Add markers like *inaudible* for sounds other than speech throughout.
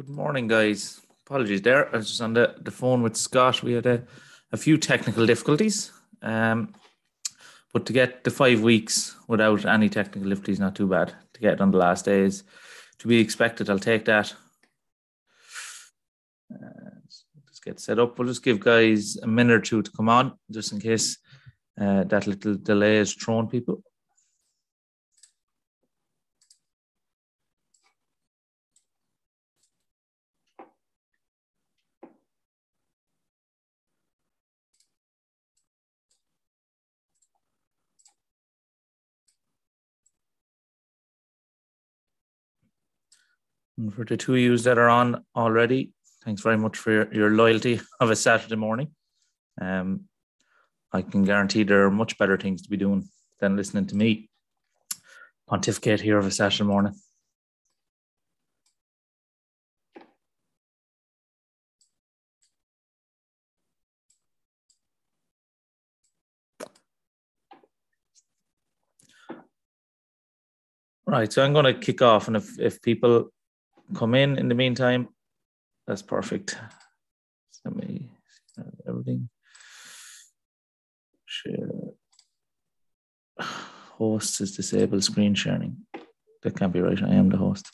Good morning, guys. Apologies there. I was just on the, the phone with Scott. We had a, a few technical difficulties. Um, but to get the five weeks without any technical difficulties, not too bad. To get on the last days, to be expected. I'll take that. Uh, just get set up. We'll just give guys a minute or two to come on, just in case uh, that little delay has thrown people. And for the two of you that are on already, thanks very much for your, your loyalty of a Saturday morning. Um, I can guarantee there are much better things to be doing than listening to me pontificate here of a Saturday morning. Right, so I'm going to kick off, and if, if people come in in the meantime. That's perfect. Let me everything. Share. Host is disabled screen sharing. That can't be right. I am the host.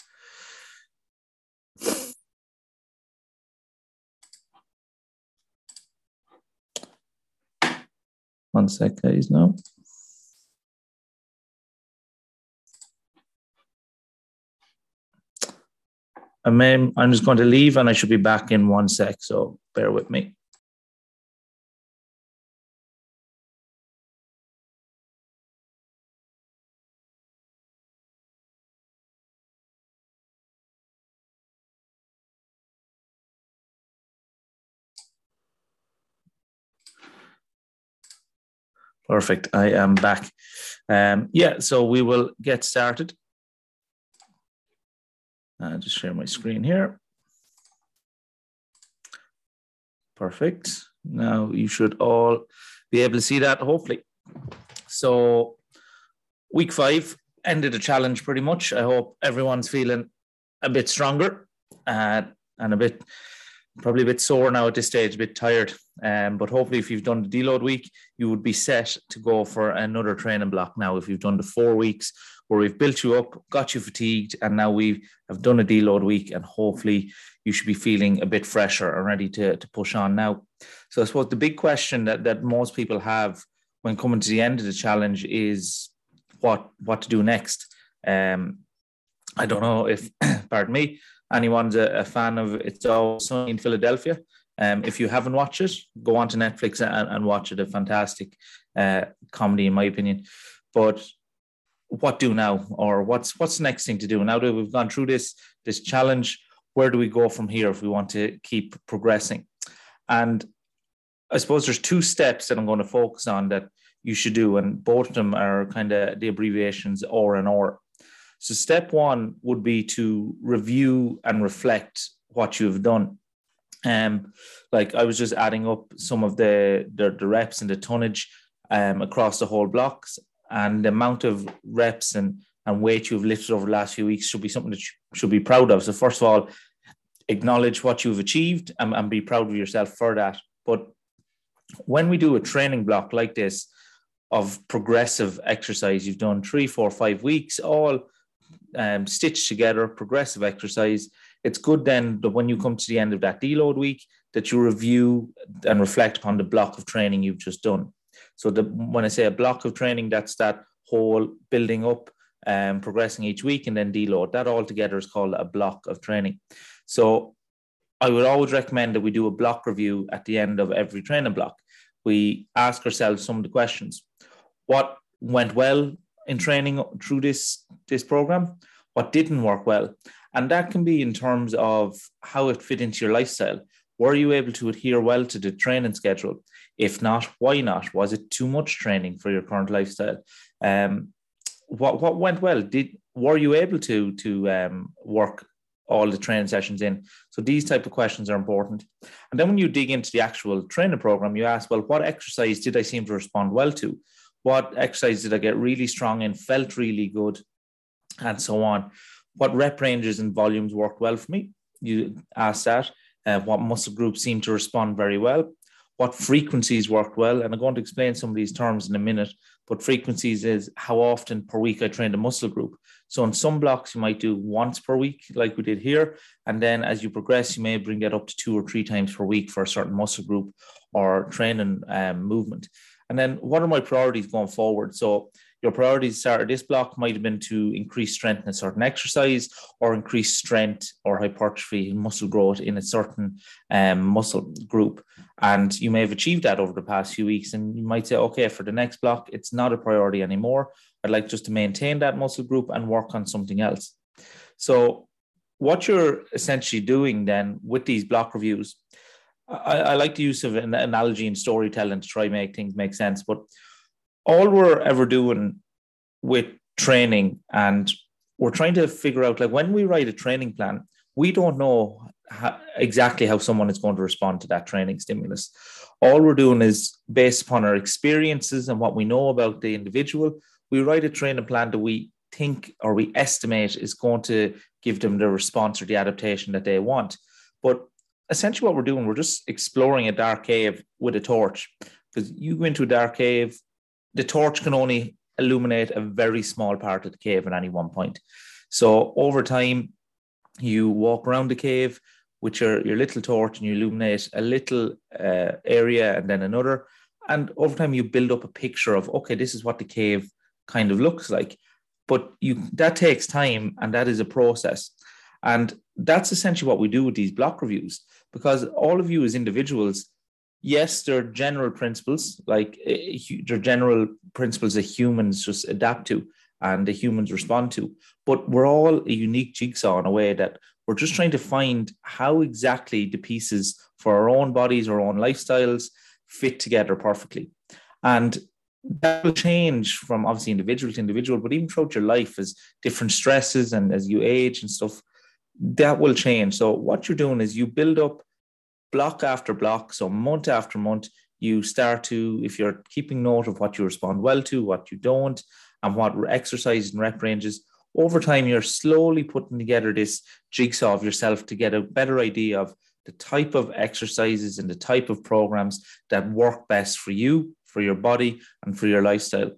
One sec, guys. Now. I'm, I'm just going to leave and I should be back in one sec. So bear with me. Perfect. I am back. Um, yeah, so we will get started. Uh, just share my screen here. Perfect. Now you should all be able to see that, hopefully. So week five ended a challenge pretty much. I hope everyone's feeling a bit stronger uh, and a bit probably a bit sore now at this stage, a bit tired. Um, but hopefully, if you've done the deload week, you would be set to go for another training block. Now, if you've done the four weeks where we've built you up, got you fatigued, and now we have done a deload week, and hopefully you should be feeling a bit fresher and ready to, to push on now. So I suppose the big question that, that most people have when coming to the end of the challenge is what what to do next. Um, I don't know if, *clears throat* pardon me, anyone's a, a fan of It's Always Sunny in Philadelphia. Um, if you haven't watched it, go on to Netflix and, and watch it. A fantastic uh, comedy, in my opinion. But what do now, or what's what's the next thing to do now that we've gone through this this challenge? Where do we go from here if we want to keep progressing? And I suppose there's two steps that I'm going to focus on that you should do, and both of them are kind of the abbreviations or and or. So step one would be to review and reflect what you've done. Um, like I was just adding up some of the the, the reps and the tonnage um, across the whole blocks, and the amount of reps and, and weight you've lifted over the last few weeks should be something that you should be proud of. So, first of all, acknowledge what you've achieved and, and be proud of yourself for that. But when we do a training block like this of progressive exercise, you've done three, four, five weeks, all um, stitched together, progressive exercise. It's good then that when you come to the end of that deload week, that you review and reflect upon the block of training you've just done. So the when I say a block of training, that's that whole building up, um, progressing each week, and then deload. That all together is called a block of training. So I would always recommend that we do a block review at the end of every training block. We ask ourselves some of the questions: What went well in training through this this program? What didn't work well? And that can be in terms of how it fit into your lifestyle. Were you able to adhere well to the training schedule? If not, why not? Was it too much training for your current lifestyle? Um, what what went well? Did were you able to to um, work all the training sessions in? So these type of questions are important. And then when you dig into the actual training program, you ask, well, what exercise did I seem to respond well to? What exercise did I get really strong in? Felt really good, and so on. What rep ranges and volumes worked well for me? you ask that. Uh, what muscle groups seem to respond very well? What frequencies work well? And I'm going to explain some of these terms in a minute. But frequencies is how often per week I train a muscle group. So in some blocks, you might do once per week, like we did here. And then as you progress, you may bring that up to two or three times per week for a certain muscle group or training um, movement. And then what are my priorities going forward? So your priorities started this block might have been to increase strength in a certain exercise or increase strength or hypertrophy and muscle growth in a certain um, muscle group. And you may have achieved that over the past few weeks. And you might say, okay, for the next block, it's not a priority anymore. I'd like just to maintain that muscle group and work on something else. So, what you're essentially doing then with these block reviews, I, I like the use of an analogy and storytelling to try make things make sense. But all we're ever doing with training and we're trying to figure out like when we write a training plan we don't know how, exactly how someone is going to respond to that training stimulus. All we're doing is based upon our experiences and what we know about the individual we write a training plan that we think or we estimate is going to give them the response or the adaptation that they want. But essentially what we're doing we're just exploring a dark cave with a torch because you go into a dark cave the torch can only illuminate a very small part of the cave at any one point. So over time, you walk around the cave with your, your little torch and you illuminate a little uh, area and then another. And over time, you build up a picture of, okay, this is what the cave kind of looks like. But you that takes time and that is a process. And that's essentially what we do with these block reviews because all of you as individuals yes, there are general principles, like uh, there are general principles that humans just adapt to and the humans respond to. But we're all a unique jigsaw in a way that we're just trying to find how exactly the pieces for our own bodies, our own lifestyles fit together perfectly. And that will change from obviously individual to individual, but even throughout your life as different stresses and as you age and stuff, that will change. So what you're doing is you build up block after block, so month after month, you start to, if you're keeping note of what you respond well to, what you don't, and what exercise and rep ranges, over time, you're slowly putting together this jigsaw of yourself to get a better idea of the type of exercises and the type of programs that work best for you, for your body, and for your lifestyle.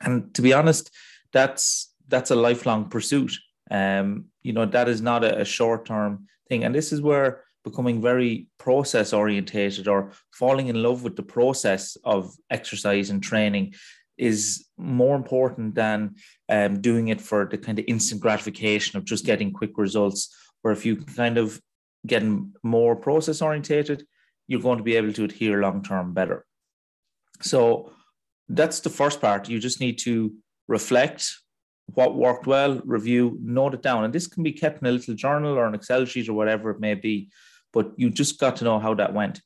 And to be honest, that's that's a lifelong pursuit. Um, you know, that is not a, a short-term thing. And this is where becoming very process orientated or falling in love with the process of exercise and training is more important than um, doing it for the kind of instant gratification of just getting quick results. Where if you kind of get more process orientated, you're going to be able to adhere long term better. So that's the first part. You just need to reflect what worked well, review, note it down. And this can be kept in a little journal or an Excel sheet or whatever it may be but you just got to know how that went.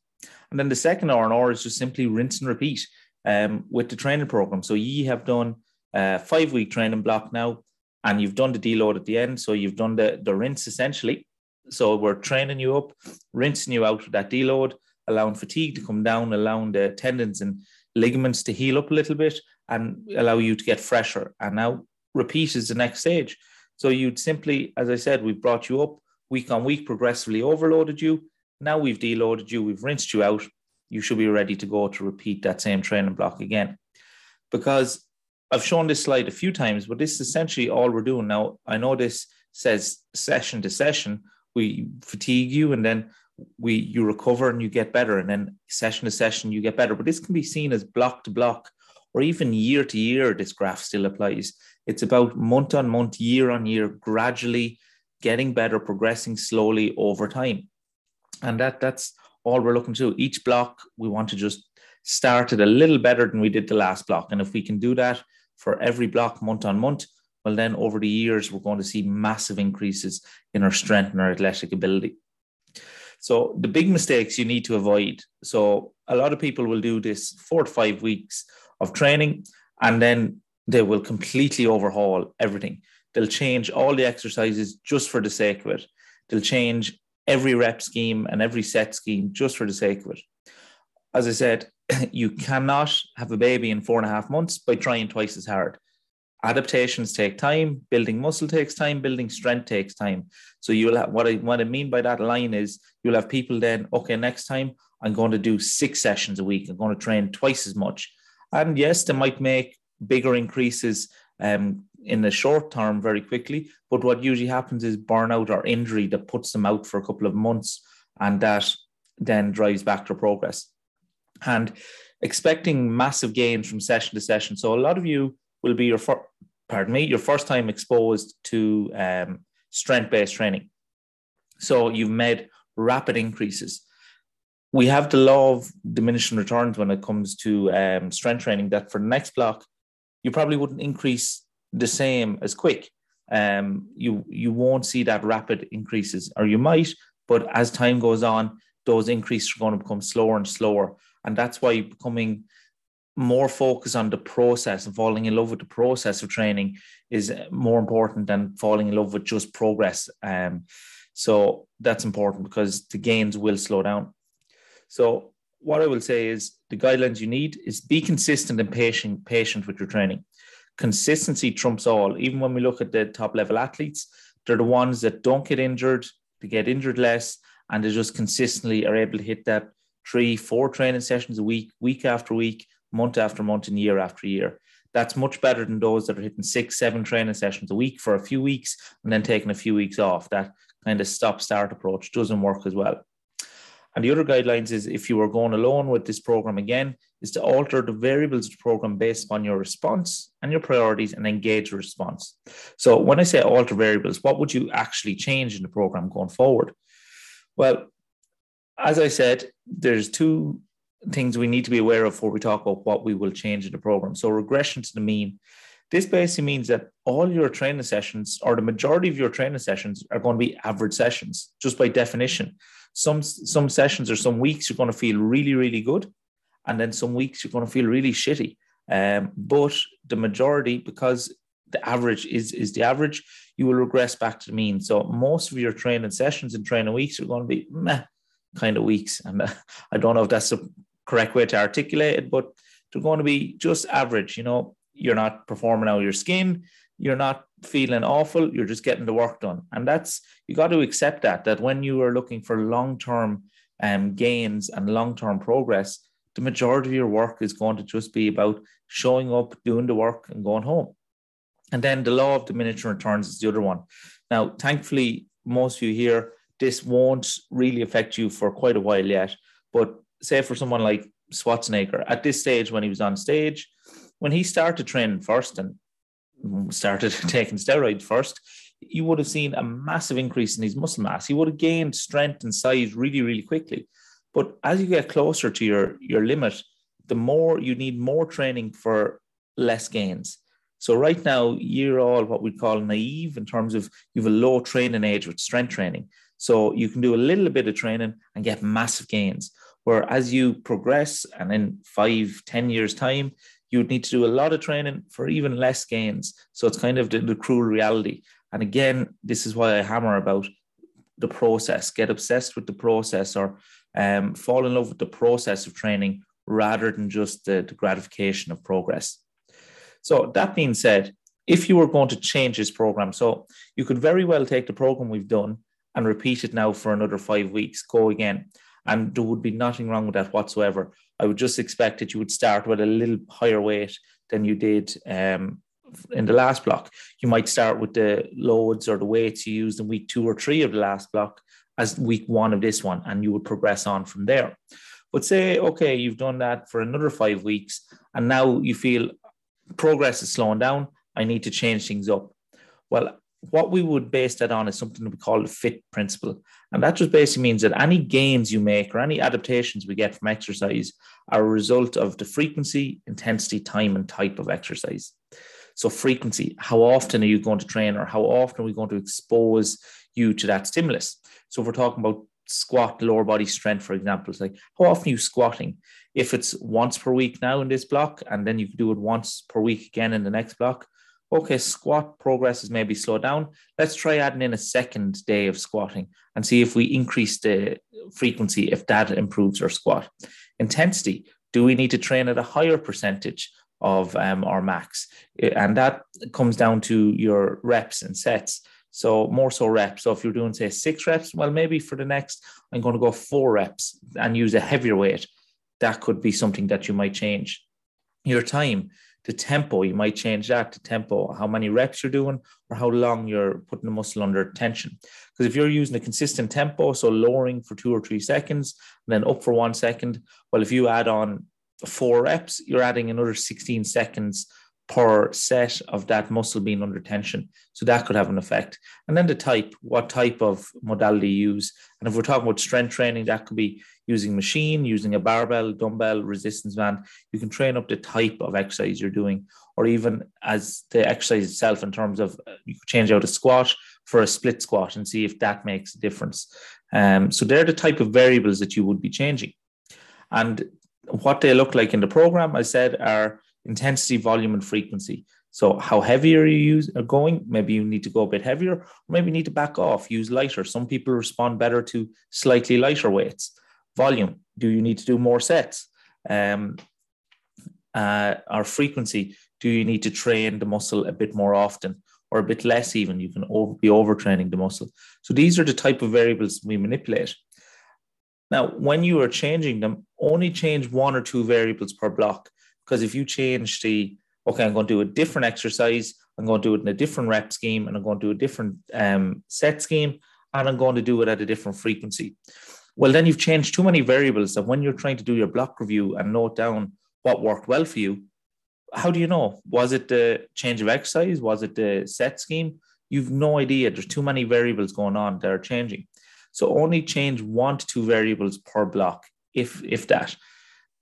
And then the second R and R is just simply rinse and repeat um, with the training program. So you have done a five week training block now, and you've done the deload at the end. So you've done the, the rinse essentially. So we're training you up, rinsing you out with that deload, allowing fatigue to come down, allowing the tendons and ligaments to heal up a little bit, and allow you to get fresher. And now repeat is the next stage. So you'd simply, as I said, we've brought you up week on week progressively overloaded you. Now we've deloaded you, we've rinsed you out. You should be ready to go to repeat that same training block again. Because I've shown this slide a few times, but this is essentially all we're doing now. I know this says session to session, we fatigue you and then we you recover and you get better, and then session to session you get better. But this can be seen as block to block or even year to year. This graph still applies. It's about month on month, year on year, gradually getting better, progressing slowly over time. And that that's all we're looking to. Each block, we want to just start it a little better than we did the last block. And if we can do that for every block month on month, well, then over the years, we're going to see massive increases in our strength and our athletic ability. So the big mistakes you need to avoid. So a lot of people will do this four to five weeks of training, and then they will completely overhaul everything. They'll change all the exercises just for the sake of it. They'll change every rep scheme and every set scheme just for the sake of it. As I said, *clears throat* you cannot have a baby in four and a half months by trying twice as hard. adaptations take time building muscle takes time building strength takes time so you'll have what i what i mean by that line is you'll have people then okay next time i'm going to do six sessions a week i'm going to train twice as much and yes they might make bigger increases um, in the short term very quickly but what usually happens is burnout or injury that puts them out for a couple of months and that then drives back to progress and expecting massive gains from session to session so a lot of you will be your first, pardon me, your first time exposed to um, strength-based training. So you've made rapid increases. We have the law of diminishing returns when it comes to um, strength training. That for the next block, you probably wouldn't increase the same as quick. Um, you you won't see that rapid increases, or you might, but as time goes on, those increases are going to become slower and slower, and that's why becoming more focus on the process and falling in love with the process of training is more important than falling in love with just progress. Um, so that's important because the gains will slow down. So what I will say is the guidelines you need is be consistent and patient, patient with your training. Consistency trumps all. Even when we look at the top level athletes, they're the ones that don't get injured, they get injured less, and they just consistently are able to hit that three, four training sessions a week, week after week, month after month and year after year. That's much better than those that are hitting six, seven training sessions a week for a few weeks and then taking a few weeks off. That kind of stop start approach doesn't work as well. And the other guidelines is if you are going alone with this program again, is to alter the variables of the program based upon your response and your priorities and engage response. So when I say alter variables, what would you actually change in the program going forward? Well, as I said, there's two things we need to be aware of before we talk about what we will change in the program. So regression to the mean. This basically means that all your training sessions or the majority of your training sessions are going to be average sessions, just by definition. Some some sessions or some weeks you're going to feel really, really good. And then some weeks you're going to feel really shitty. Um, but the majority, because the average is, is the average, you will regress back to the mean. So most of your training sessions and training weeks are going to be meh kind of weeks. And uh, I don't know if that's the correct way to articulate it, but they're going to be just average. You know, you're not performing out your skin, you're not feeling awful, you're just getting the work done. And that's, you got to accept that, that when you are looking for long term um, gains and long term progress, the majority of your work is going to just be about showing up, doing the work, and going home. And then the law of diminishing returns is the other one. Now, thankfully, most of you here, this won't really affect you for quite a while yet. But say for someone like Schwarzenegger at this stage when he was on stage, when he started training first and started *laughs* taking steroids first, you would have seen a massive increase in his muscle mass. He would have gained strength and size really, really quickly. But as you get closer to your, your limit, the more you need more training for less gains. So right now, you're all what we call naive in terms of you have a low training age with strength training. So you can do a little bit of training and get massive gains. Where as you progress and in five, ten years' time, you would need to do a lot of training for even less gains. So it's kind of the, the cruel reality. And again, this is why I hammer about the process, get obsessed with the process or um, fall in love with the process of training rather than just the, the gratification of progress. So, that being said, if you were going to change this program, so you could very well take the program we've done and repeat it now for another five weeks, go again. And there would be nothing wrong with that whatsoever. I would just expect that you would start with a little higher weight than you did um, in the last block. You might start with the loads or the weights you used in week two or three of the last block as week one of this one, and you would progress on from there. But say, okay, you've done that for another five weeks, and now you feel progress is slowing down. I need to change things up. Well, what we would base that on is something we call the fit principle. And that just basically means that any gains you make or any adaptations we get from exercise are a result of the frequency, intensity, time, and type of exercise. So, frequency, how often are you going to train, or how often are we going to expose you to that stimulus? So, if we're talking about squat, lower body strength, for example, it's like how often are you squatting? If it's once per week now in this block, and then you do it once per week again in the next block, okay, squat progress is maybe slowed down. Let's try adding in a second day of squatting and see if we increase the frequency, if that improves our squat. Intensity, do we need to train at a higher percentage? of um, our max. And that comes down to your reps and sets. So more so reps. So if you're doing say six reps, well, maybe for the next, I'm going to go four reps and use a heavier weight. That could be something that you might change. Your time, the tempo, you might change that to tempo, how many reps you're doing or how long you're putting the muscle under tension. Because if you're using a consistent tempo, so lowering for two or three seconds, and then up for one second, well, if you add on four reps, you're adding another 16 seconds per set of that muscle being under tension. So that could have an effect. And then the type, what type of modality you use. And if we're talking about strength training, that could be using machine, using a barbell, dumbbell, resistance band. You can train up the type of exercise you're doing, or even as the exercise itself in terms of uh, you could change out a squat for a split squat and see if that makes a difference. Um, so they're the type of variables that you would be changing. And what they look like in the program, I said, are intensity, volume, and frequency. So, how heavy are you use, are going? Maybe you need to go a bit heavier, or maybe you need to back off, use lighter. Some people respond better to slightly lighter weights. Volume, do you need to do more sets? Um, uh, or frequency, do you need to train the muscle a bit more often or a bit less even? You can over, be overtraining the muscle. So, these are the type of variables we manipulate. Now, when you are changing them, only change one or two variables per block. Because if you change the, okay, I'm going to do a different exercise, I'm going to do it in a different rep scheme, and I'm going to do a different um, set scheme, and I'm going to do it at a different frequency. Well, then you've changed too many variables that when you're trying to do your block review and note down what worked well for you, how do you know? Was it the change of exercise? Was it the set scheme? You've no idea. There's too many variables going on that are changing. So only change one to two variables per block, if if that.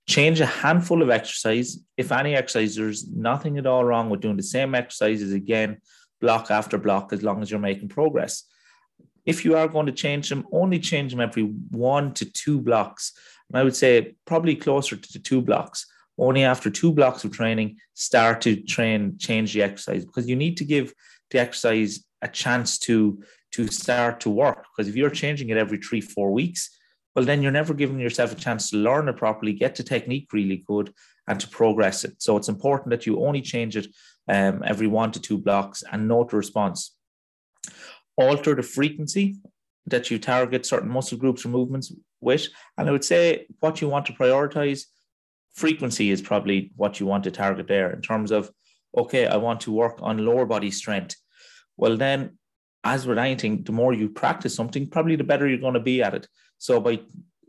Change a handful of exercise. If any exercise, there's nothing at all wrong with doing the same exercises again, block after block, as long as you're making progress. If you are going to change them, only change them every one to two blocks. And I would say probably closer to two blocks. Only after two blocks of training, start to train, change the exercise because you need to give the exercise a chance to to start to work. Because if you're changing it every three, four weeks, well, then you're never giving yourself a chance to learn it properly, get the technique really good, and to progress it. So it's important that you only change it um, every one to two blocks and note the response. Alter the frequency that you target certain muscle groups or movements with. And I would say what you want to prioritize, frequency is probably what you want to target there in terms of, okay, I want to work on lower body strength. Well, then as with anything, the more you practice something, probably the better you're going to be at it. So by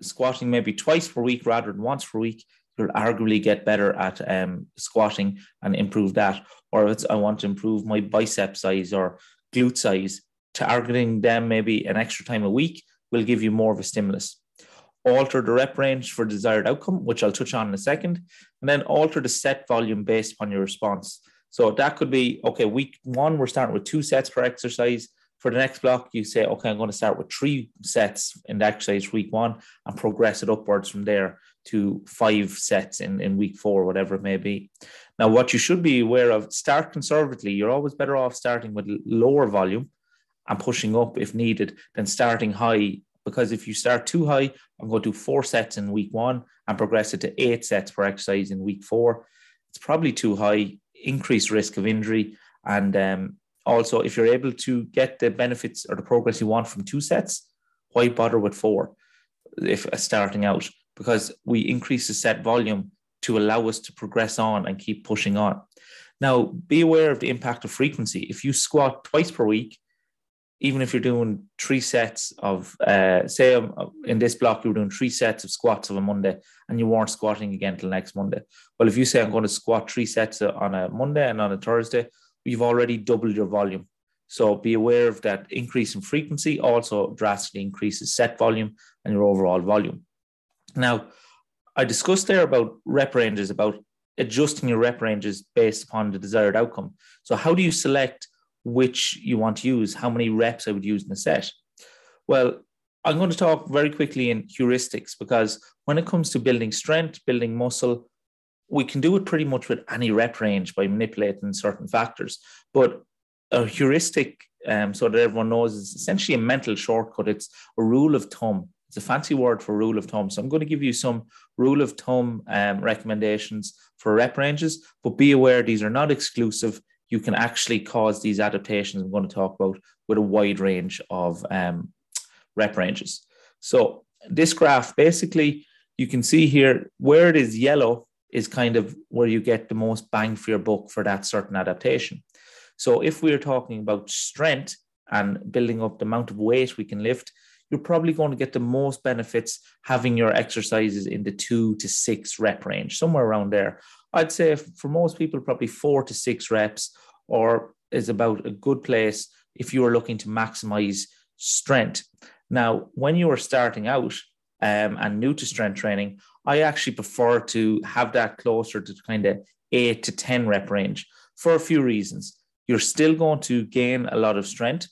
squatting maybe twice per week rather than once per week, you'll arguably get better at um, squatting and improve that. Or if it's I want to improve my bicep size or glute size, targeting them maybe an extra time a week will give you more of a stimulus. Alter the rep range for desired outcome, which I'll touch on in a second, and then alter the set volume based upon your response. So that could be okay. Week one, we're starting with two sets per exercise for the next block, you say, okay, I'm going to start with three sets in the exercise week one and progress it upwards from there to five sets in, in week four, whatever it may be. Now, what you should be aware of, start conservatively. You're always better off starting with lower volume and pushing up if needed than starting high. Because if you start too high, I'm going to do four sets in week one and progress it to eight sets per exercise in week four. It's probably too high, increased risk of injury. And um, also, if you're able to get the benefits or the progress you want from two sets, why bother with four if uh, starting out? Because we increase the set volume to allow us to progress on and keep pushing on. Now, be aware of the impact of frequency. If you squat twice per week, even if you're doing three sets of, uh, say, um, in this block, you're doing three sets of squats of a Monday and you weren't squatting again till next Monday. Well, if you say, I'm going to squat three sets on a Monday and on a Thursday, you've already doubled your volume. So be aware of that increase in frequency also drastically increases set volume and your overall volume. Now, I discussed there about rep ranges, about adjusting your rep ranges based upon the desired outcome. So, how do you select which you want to use? How many reps I would use in a set? Well, I'm going to talk very quickly in heuristics because when it comes to building strength, building muscle, we can do it pretty much with any rep range by manipulating certain factors. But a heuristic, um, so that everyone knows, is essentially a mental shortcut. It's a rule of thumb. It's a fancy word for rule of thumb. So I'm going to give you some rule of thumb um, recommendations for rep ranges, but be aware these are not exclusive. You can actually cause these adaptations I'm going to talk about with a wide range of um, rep ranges. So this graph, basically, you can see here where it is yellow is kind of where you get the most bang for your buck for that certain adaptation. So if we're talking about strength and building up the amount of weight we can lift, you're probably going to get the most benefits having your exercises in the two to six rep range, somewhere around there. I'd say for most people, probably four to six reps or is about a good place if you are looking to maximize strength. Now, when you are starting out um, and new to strength training, I actually prefer to have that closer to kind of eight to 10 rep range for a few reasons. You're still going to gain a lot of strength,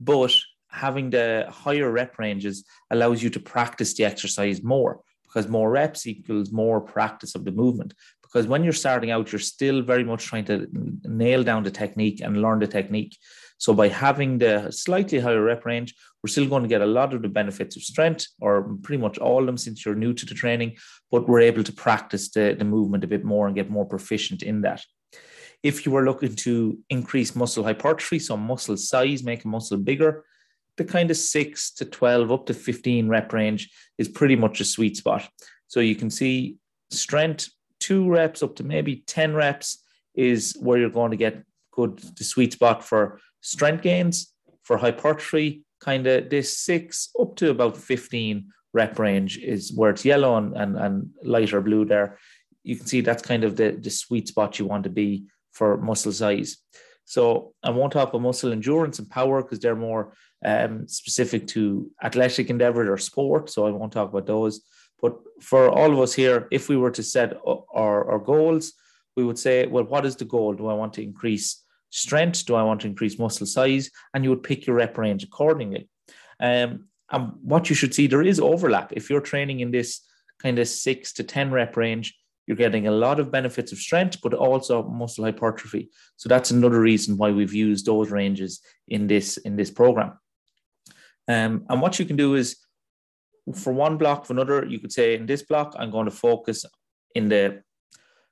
but having the higher rep ranges allows you to practice the exercise more because more reps equals more practice of the movement. Because when you're starting out, you're still very much trying to nail down the technique and learn the technique. So by having the slightly higher rep range, we're still going to get a lot of the benefits of strength, or pretty much all of them since you're new to the training, but we're able to practice the, the movement a bit more and get more proficient in that. If you are looking to increase muscle hypertrophy, so muscle size, make a muscle bigger, the kind of six to 12 up to 15 rep range is pretty much a sweet spot. So you can see strength, two reps up to maybe 10 reps is where you're going to get good, the sweet spot for strength gains, for hypertrophy, kind of this six up to about 15 rep range is where it's yellow and, and, and lighter blue there. You can see that's kind of the, the sweet spot you want to be for muscle size. So I won't talk about muscle endurance and power because they're more um, specific to athletic endeavor or sport. So I won't talk about those. But for all of us here, if we were to set our, our goals, we would say, well, what is the goal? Do I want to increase strength? Do I want to increase muscle size? And you would pick your rep range accordingly. Um, and what you should see, there is overlap. If you're training in this kind of six to 10 rep range, you're getting a lot of benefits of strength, but also muscle hypertrophy. So that's another reason why we've used those ranges in this in this program. Um, and what you can do is for one block for another, you could say in this block, I'm going to focus in the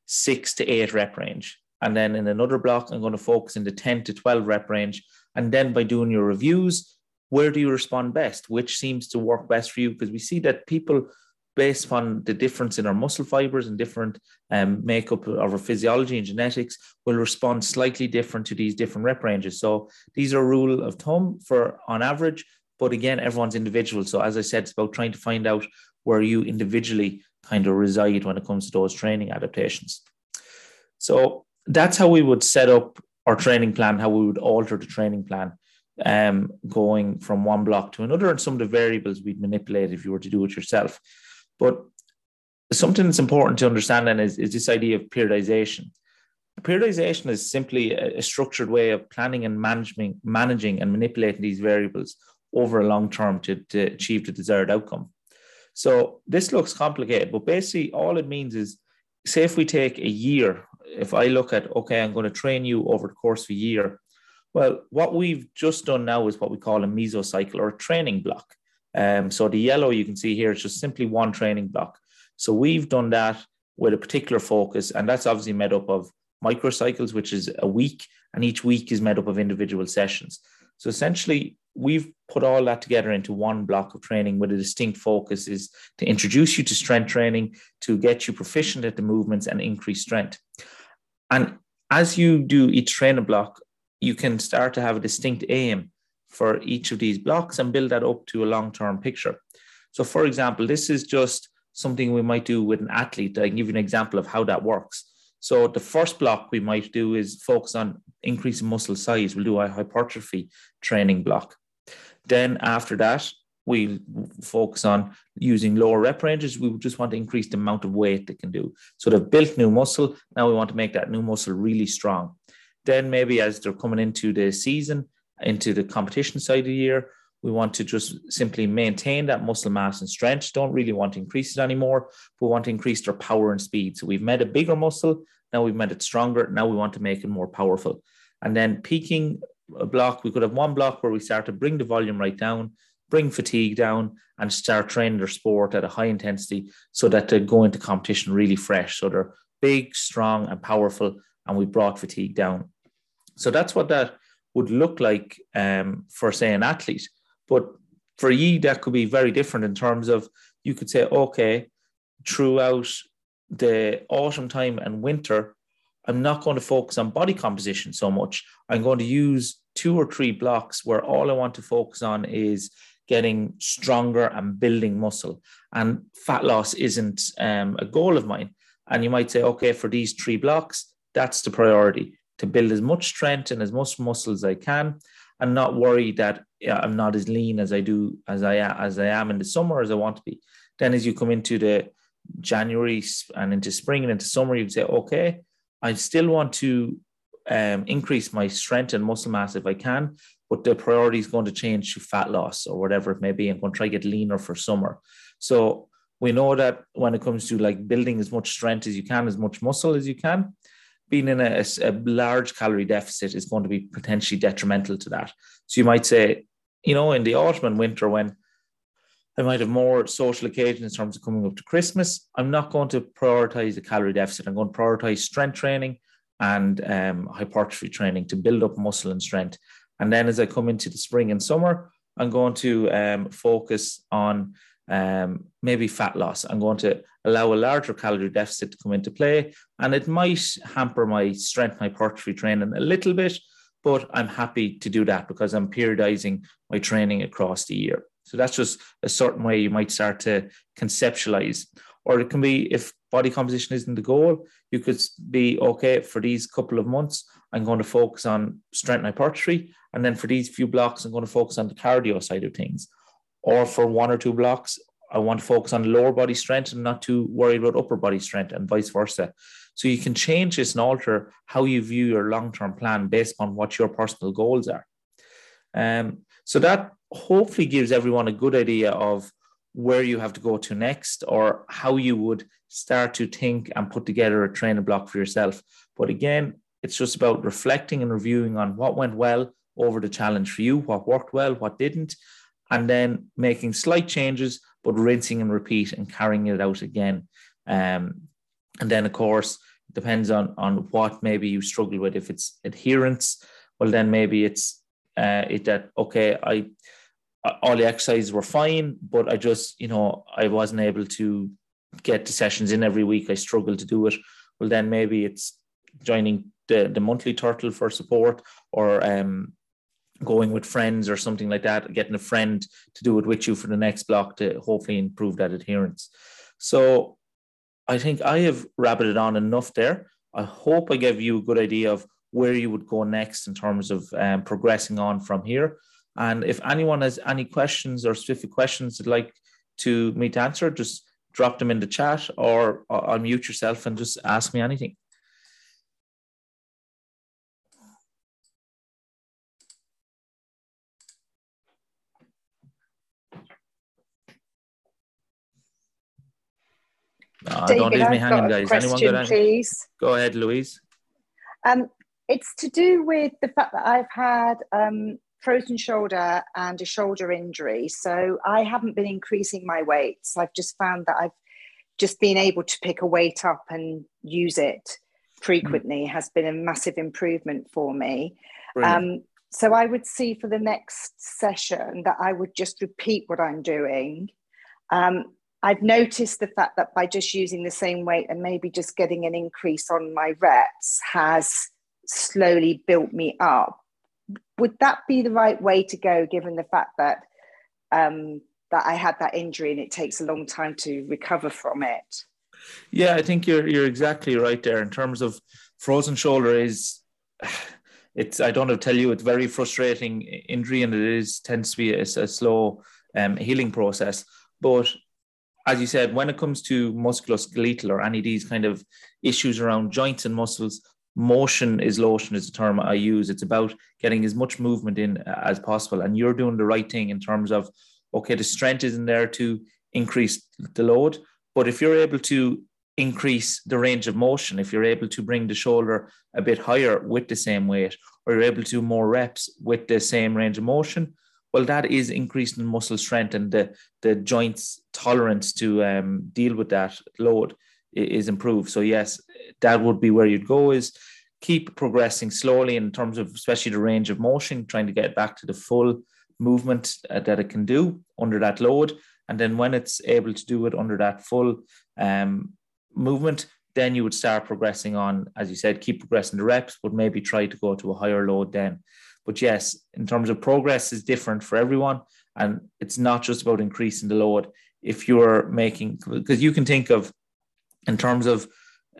six to eight rep range. And then in another block, I'm going to focus in the 10 to 12 rep range. And then by doing your reviews, where do you respond best? Which seems to work best for you? Because we see that people, based on the difference in our muscle fibers and different um, makeup of our physiology and genetics, will respond slightly different to these different rep ranges. So these are rule of thumb for on average, but again, everyone's individual. So as I said, it's about trying to find out where you individually kind of reside when it comes to those training adaptations. So that's how we would set up our training plan, how we would alter the training plan, um, going from one block to another, and some of the variables we'd manipulate if you were to do it yourself. But something that's important to understand then is, is this idea of periodization. Periodization is simply a, a structured way of planning and managing, managing and manipulating these variables over a long term to, to achieve the desired outcome. So this looks complicated, but basically all it means is say if we take a year, if I look at, okay, I'm going to train you over the course of a year. Well, what we've just done now is what we call a mesocycle or a training block. Um, so the yellow you can see here is just simply one training block. So we've done that with a particular focus, and that's obviously made up of microcycles, which is a week, and each week is made up of individual sessions. So essentially, we've put all that together into one block of training with a distinct focus is to introduce you to strength training to get you proficient at the movements and increase strength and as you do each training block you can start to have a distinct aim for each of these blocks and build that up to a long-term picture so for example this is just something we might do with an athlete i can give you an example of how that works so the first block we might do is focus on increasing muscle size. We'll do a hypertrophy training block. Then after that, we focus on using lower rep ranges. We just want to increase the amount of weight they can do. So they've built new muscle. Now we want to make that new muscle really strong. Then maybe as they're coming into the season, into the competition side of the year, we want to just simply maintain that muscle mass and strength. Don't really want to increase it anymore, but want to increase their power and speed. So we've made a bigger muscle. Now we've made it stronger. Now we want to make it more powerful. And then peaking a block, we could have one block where we start to bring the volume right down. bring fatigue down, and start training their sport at a high intensity so that they go into competition really fresh. So they're big, strong, and powerful, and we brought fatigue down. So that's what that would look like um, for, say, an athlete. But for ye, that could be very different in terms of you could say, okay, throughout the autumn time and winter, I'm not going to focus on body composition so much. I'm going to use two or three blocks where all I want to focus on is getting stronger and building muscle. And fat loss isn't um, a goal of mine. And you might say, okay, for these three blocks, that's the priority to build as much strength and as much muscle as I can, and not worry that yeah, I'm not as lean as I do as I as I am in the summer as I want to be. Then, as you come into the January and into spring and into summer, you'd say, okay, I still want to um, increase my strength and muscle mass if I can, but the priority is going to change to fat loss or whatever it may be. I'm going to try to get leaner for summer. So we know that when it comes to like building as much strength as you can, as much muscle as you can, being in a, a large calorie deficit is going to be potentially detrimental to that. So you might say, you know, in the autumn and winter when I might have more social occasions in terms of coming up to Christmas. I'm not going to prioritize a calorie deficit. I'm going to prioritize strength training and um, hypertrophy training to build up muscle and strength. And then as I come into the spring and summer, I'm going to um, focus on um, maybe fat loss. I'm going to allow a larger calorie deficit to come into play, and it might hamper my strength and hypertrophy training a little bit, but I'm happy to do that because I'm periodizing my training across the year. So that's just a certain way you might start to conceptualize. Or it can be if body composition isn't the goal, you could be okay for these couple of months. I'm going to focus on strength and hypertrophy. And then for these few blocks, I'm going to focus on the cardio side of things. Or for one or two blocks, I want to focus on lower body strength and not too worried about upper body strength and vice versa. So you can change this and alter how you view your long term plan based on what your personal goals are. Um, so that hopefully gives everyone a good idea of where you have to go to next or how you would start to think and put together a training block for yourself. But again, it's just about reflecting and reviewing on what went well over the challenge for you, what worked well, what didn't, and then making slight changes, but rinsing and repeat and carrying it out again. Um, and then, of course, depends on on what maybe you struggle with. If it's adherence, well, then maybe it's uh, it that okay, I all the exercises were fine, but I just you know I wasn't able to get the sessions in every week. I struggled to do it. Well, then maybe it's joining the the monthly turtle for support or um going with friends or something like that, getting a friend to do it with you for the next block to hopefully improve that adherence. So I think I have rabbited on enough there. I hope I gave you a good idea of where you would go next in terms of um, progressing on from here. And if anyone has any questions or specific questions they'd like to me to answer, just drop them in the chat or, unmute yourself and just ask me anything. No, David, don't leave me hanging, guys. Question, Anyone got please? Go ahead, Louise. Um, it's to do with the fact that I've had um, frozen shoulder and a shoulder injury. So I haven't been increasing my weights. I've just found that I've just been able to pick a weight up and use it frequently mm. has been a massive improvement for me. Um, so I would see for the next session that I would just repeat what I'm doing. Um, I've noticed the fact that by just using the same weight and maybe just getting an increase on my reps has slowly built me up. Would that be the right way to go, given the fact that um, that I had that injury and it takes a long time to recover from it? Yeah, I think you're you're exactly right there. In terms of frozen shoulder, is *sighs* it's I don't know tell you it's very frustrating injury and it is tends to be a, a slow um, healing process. But as you said, when it comes to musculoskeletal or any of these kind of issues around joints and muscles, motion is lotion is the term I use. It's about getting as much movement in as possible. And you're doing the right thing in terms of, okay, the strength isn't there to increase the load. But if you're able to increase the range of motion, if you're able to bring the shoulder a bit higher with the same weight, or you're able to do more reps with the same range of motion, well, that is increasing muscle strength and the, the joints tolerance to um, deal with that load is improved. So yes, that would be where you'd go is keep progressing slowly in terms of especially the range of motion, trying to get back to the full movement uh, that it can do under that load. And then when it's able to do it under that full um, movement, then you would start progressing on, as you said, keep progressing the reps, but maybe try to go to a higher load then. But yes, in terms of progress is different for everyone. And it's not just about increasing the load. If you're making, because you can think of, in terms of,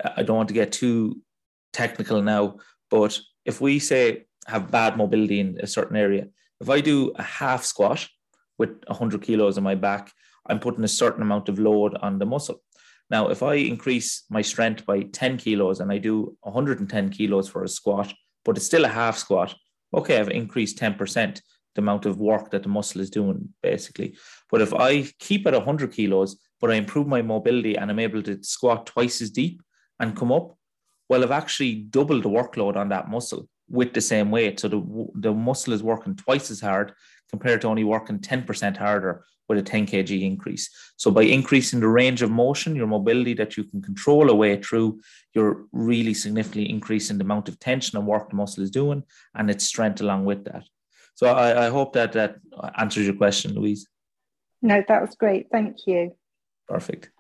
uh, I don't want to get too technical now, but if we say have bad mobility in a certain area, if I do a half squat with 100 kilos on my back, I'm putting a certain amount of load on the muscle. Now, if I increase my strength by 10 kilos and I do 110 kilos for a squat, but it's still a half squat, okay, I've increased 10% the amount of work that the muscle is doing, basically. But if I keep at 100 kilos, but I improve my mobility and I'm able to squat twice as deep and come up, well, I've actually doubled the workload on that muscle with the same weight. So the, the muscle is working twice as hard compared to only working 10% harder with a 10 kg increase. So by increasing the range of motion, your mobility that you can control a way through, you're really significantly increasing the amount of tension and work the muscle is doing and its strength along with that. So I, I hope that that answers your question, Louise. No, that was great. Thank you. Perfect.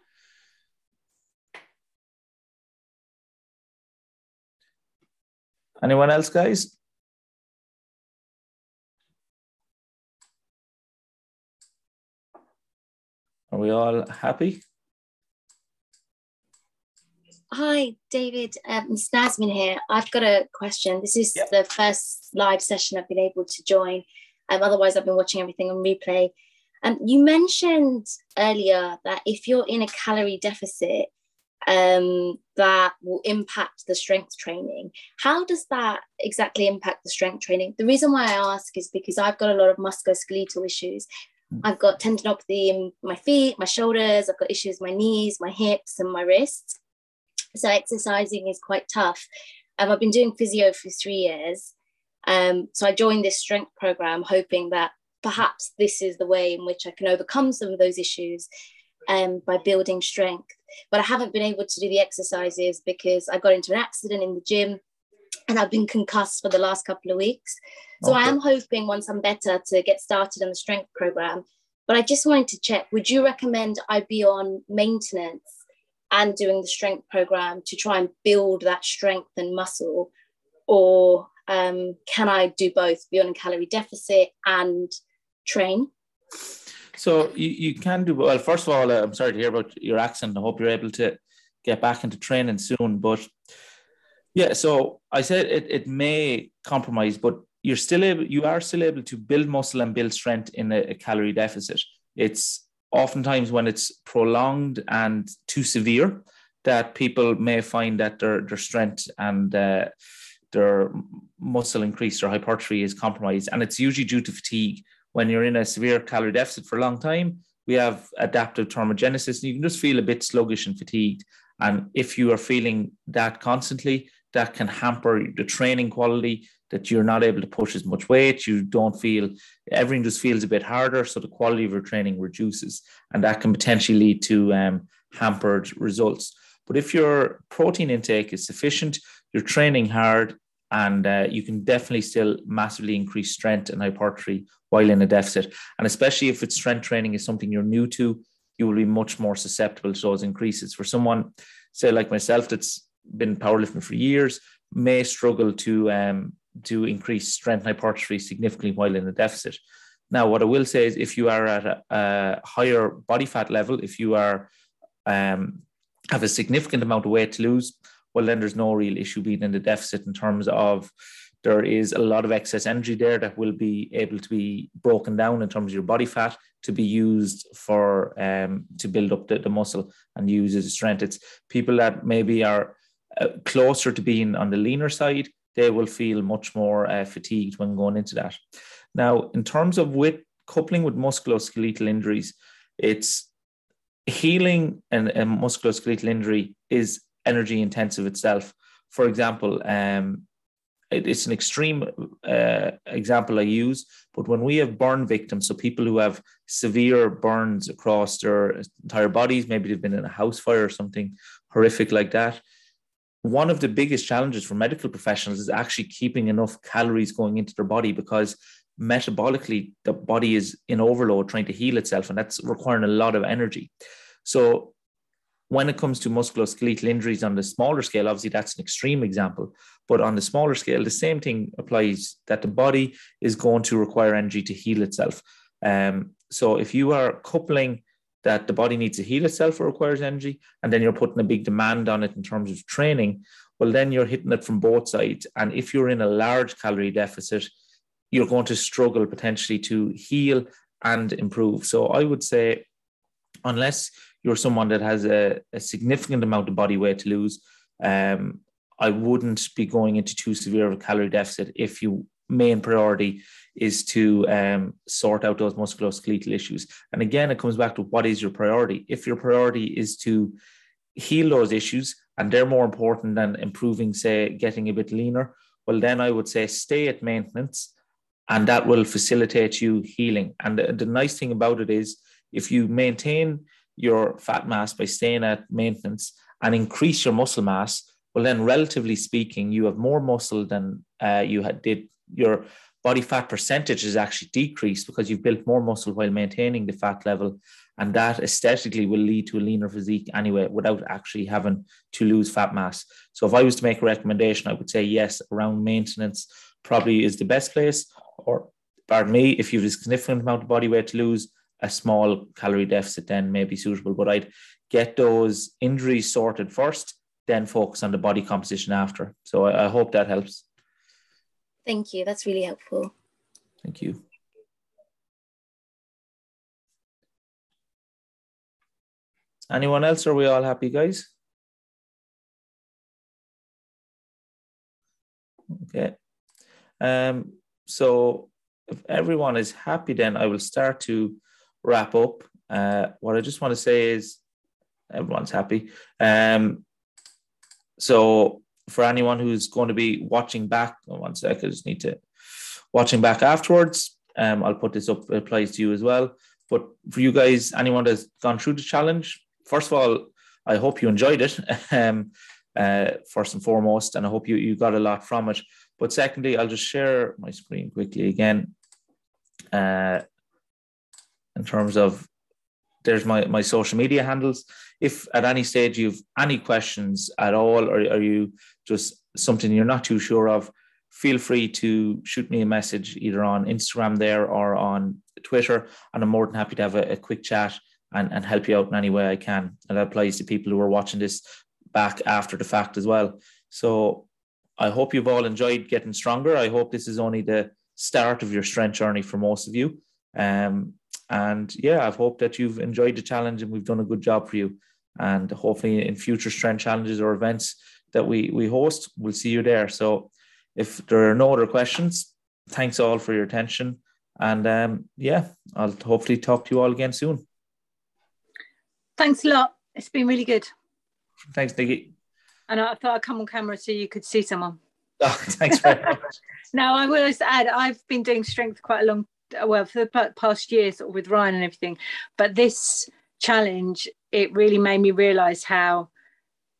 Anyone else, guys? Are we all happy? Hi, David. Um, it's Nasmin here. I've got a question. This is yep. the first live session I've been able to join. Um, otherwise, I've been watching everything on replay. Um, you mentioned earlier that if you're in a calorie deficit, um, that will impact the strength training. How does that exactly impact the strength training? The reason why I ask is because I've got a lot of musculoskeletal issues. Hmm. I've got tendinopathy in my feet, my shoulders, I've got issues with my knees, my hips, and my wrists. So exercising is quite tough. Um, I've been doing physio for three years. Um, so I joined this strength program hoping that perhaps this is the way in which I can overcome some of those issues um, by building strength. But I haven't been able to do the exercises because I got into an accident in the gym and I've been concussed for the last couple of weeks. So okay. I am hoping once I'm better to get started on the strength program. But I just wanted to check would you recommend I be on maintenance and doing the strength program to try and build that strength and muscle? Or um, can I do both, be on a calorie deficit and train? So you, you can do well. First of all, uh, I'm sorry to hear about your accent. I hope you're able to get back into training soon. But yeah, so I said it, it may compromise, but you're still able, you are still able to build muscle and build strength in a, a calorie deficit. It's oftentimes when it's prolonged and too severe that people may find that their their strength and uh, their muscle increase or hypertrophy is compromised, and it's usually due to fatigue when you're in a severe calorie deficit for a long time, we have adaptive thermogenesis, and you can just feel a bit sluggish and fatigued. And if you are feeling that constantly, that can hamper the training quality, that you're not able to push as much weight, you don't feel everything just feels a bit harder. So the quality of your training reduces, and that can potentially lead to um, hampered results. But if your protein intake is sufficient, you're training hard, and uh, you can definitely still massively increase strength and hypertrophy while in a deficit. And especially if it's strength training is something you're new to, you will be much more susceptible to those increases. For someone, say like myself, that's been powerlifting for years, may struggle to um, to increase strength and hypertrophy significantly while in a deficit. Now, what I will say is, if you are at a, a higher body fat level, if you are um, have a significant amount of weight to lose, well, then there's no real issue being in the deficit in terms of there is a lot of excess energy there that will be able to be broken down in terms of your body fat to be used for um, to build up the, the muscle and use as a strength. It's people that maybe are uh, closer to being on the leaner side, they will feel much more uh, fatigued when going into that. Now, in terms of with coupling with musculoskeletal injuries, it's healing and a musculoskeletal injury is energy intensive itself. For example, um, it's an extreme uh, example I use, but when we have burn victims, so people who have severe burns across their entire bodies, maybe they've been in a house fire or something horrific like that. One of the biggest challenges for medical professionals is actually keeping enough calories going into their body because metabolically the body is in overload trying to heal itself, and that's requiring a lot of energy. So when it comes to musculoskeletal injuries on the smaller scale, obviously that's an extreme example, but on the smaller scale, the same thing applies that the body is going to require energy to heal itself. Um, so if you are coupling that the body needs to heal itself or requires energy, and then you're putting a big demand on it in terms of training, well, then you're hitting it from both sides. And if you're in a large calorie deficit, you're going to struggle potentially to heal and improve. So I would say, unless you're someone that has a, a significant amount of body weight to lose, um, I wouldn't be going into too severe of a calorie deficit if your main priority is to um, sort out those musculoskeletal issues. And again, it comes back to what is your priority. If your priority is to heal those issues and they're more important than improving, say, getting a bit leaner, well, then I would say stay at maintenance and that will facilitate you healing. And the, the nice thing about it is if you maintain your fat mass by staying at maintenance and increase your muscle mass, well, then relatively speaking, you have more muscle than uh, you had did. Your body fat percentage is actually decreased because you've built more muscle while maintaining the fat level, and that aesthetically will lead to a leaner physique anyway, without actually having to lose fat mass. So, if I was to make a recommendation, I would say yes, around maintenance probably is the best place. Or, pardon me, if you have a significant amount of body weight to lose, a small calorie deficit then may be suitable. But I'd get those injuries sorted first, then focus on the body composition after. So I, I hope that helps. Thank you. That's really helpful. Thank you. Anyone else? Are we all happy, guys? Okay. Um, so if everyone is happy, then I will start to wrap up, uh, what I just want to say is everyone's happy. Um, so for anyone who's going to be watching back, oh, one sec, I just need to watching back afterwards. Um, I'll put this up. It applies to you as well. But for you guys, anyone that's gone through the challenge, first of all, I hope you enjoyed it. *laughs* um, uh, first and foremost, and I hope you you got a lot from it. But secondly, I'll just share my screen quickly again. Uh, in terms of there's my, my social media handles. If at any stage you've any questions at all, or are you just something you're not too sure of, feel free to shoot me a message either on Instagram there or on Twitter. And I'm more than happy to have a, a quick chat and, and help you out in any way I can. And that applies to people who are watching this back after the fact as well. So I hope you've all enjoyed getting stronger. I hope this is only the start of your strength journey for most of you. Um, and yeah, I've hoped that you've enjoyed the challenge and we've done a good job for you. And hopefully, in future strength challenges or events that we we host, we'll see you there. So, if there are no other questions, thanks all for your attention. And um, yeah, I'll hopefully talk to you all again soon. Thanks a lot. It's been really good. Thanks, Nikki. And I thought I'd come on camera so you could see someone. Oh, *laughs* thanks very much. *laughs* now, I will just add, I've been doing strength quite a long well for the past year sort of with Ryan and everything but this challenge it really made me realize how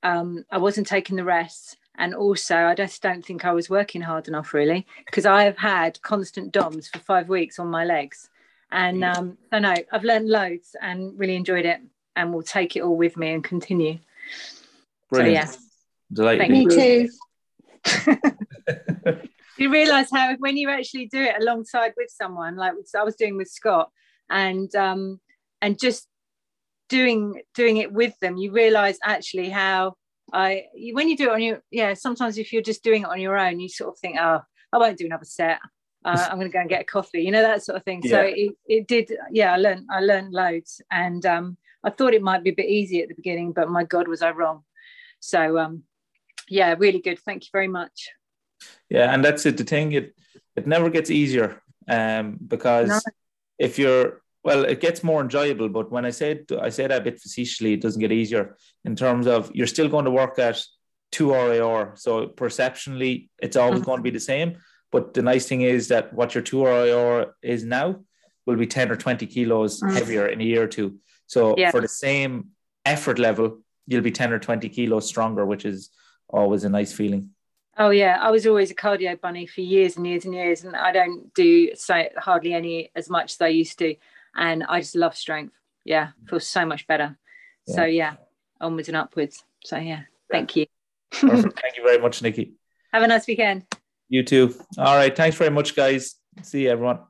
um, I wasn't taking the rest. And also I just don't think I was working hard enough really because I have had constant DOMs for five weeks on my legs. And um, I know I've learned loads and really enjoyed it and will take it all with me and continue. Brilliant. so yeah me too *laughs* you realize how when you actually do it alongside with someone like I was doing with Scott and um and just doing doing it with them you realize actually how I when you do it on your yeah sometimes if you're just doing it on your own you sort of think oh I won't do another set. Uh, *laughs* I'm going to go and get a coffee you know that sort of thing. Yeah. so it, it did yeah I learned I learned loads and um I thought it might be a bit easy at the beginning but my god was I wrong. So um yeah really good. Thank you very much yeah, and that's it. The thing it it never gets easier um, because no. if you're well, it gets more enjoyable. But when I say I say that a bit facetiously, it doesn't get easier in terms of you're still going to work at 2 RIR. So perceptionally, it's always mm-hmm. going to be the same. But the nice thing is that what your 2 RIR is now will be 10 or 20 kilos mm-hmm. heavier in a year or two. So yeah. for the same effort level, you'll be 10 or 20 kilos stronger, which is always a nice feeling. Oh yeah, I was always a cardio bunny for years and years and years, and I don't do so hardly any as much as I used to, and I just love strength. Yeah, feels so much better. Yeah. So yeah, onwards and upwards. So yeah, thank you. *laughs* thank you very much, Nikki. Have a nice weekend. You too. All right. Thanks very much, guys. See you, everyone.